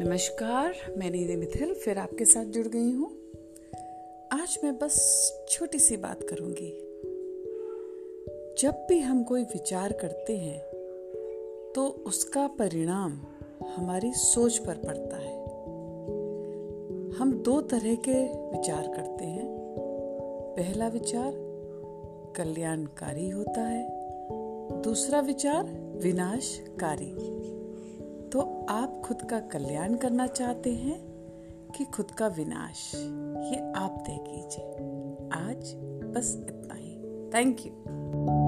नमस्कार, मैं नीति मिथिल, फिर आपके साथ जुड़ गई हूँ। आज मैं बस छोटी सी बात करूँगी। जब भी हम कोई विचार करते हैं तो उसका परिणाम हमारी सोच पर पड़ता है। हम दो तरह के विचार करते हैं। पहला विचार कल्याणकारी होता है, दूसरा विचार विनाशकारी। तो आप खुद का कल्याण करना चाहते हैं कि खुद का विनाश? ये आप तय कीजिए। आज बस इतना ही। Thank you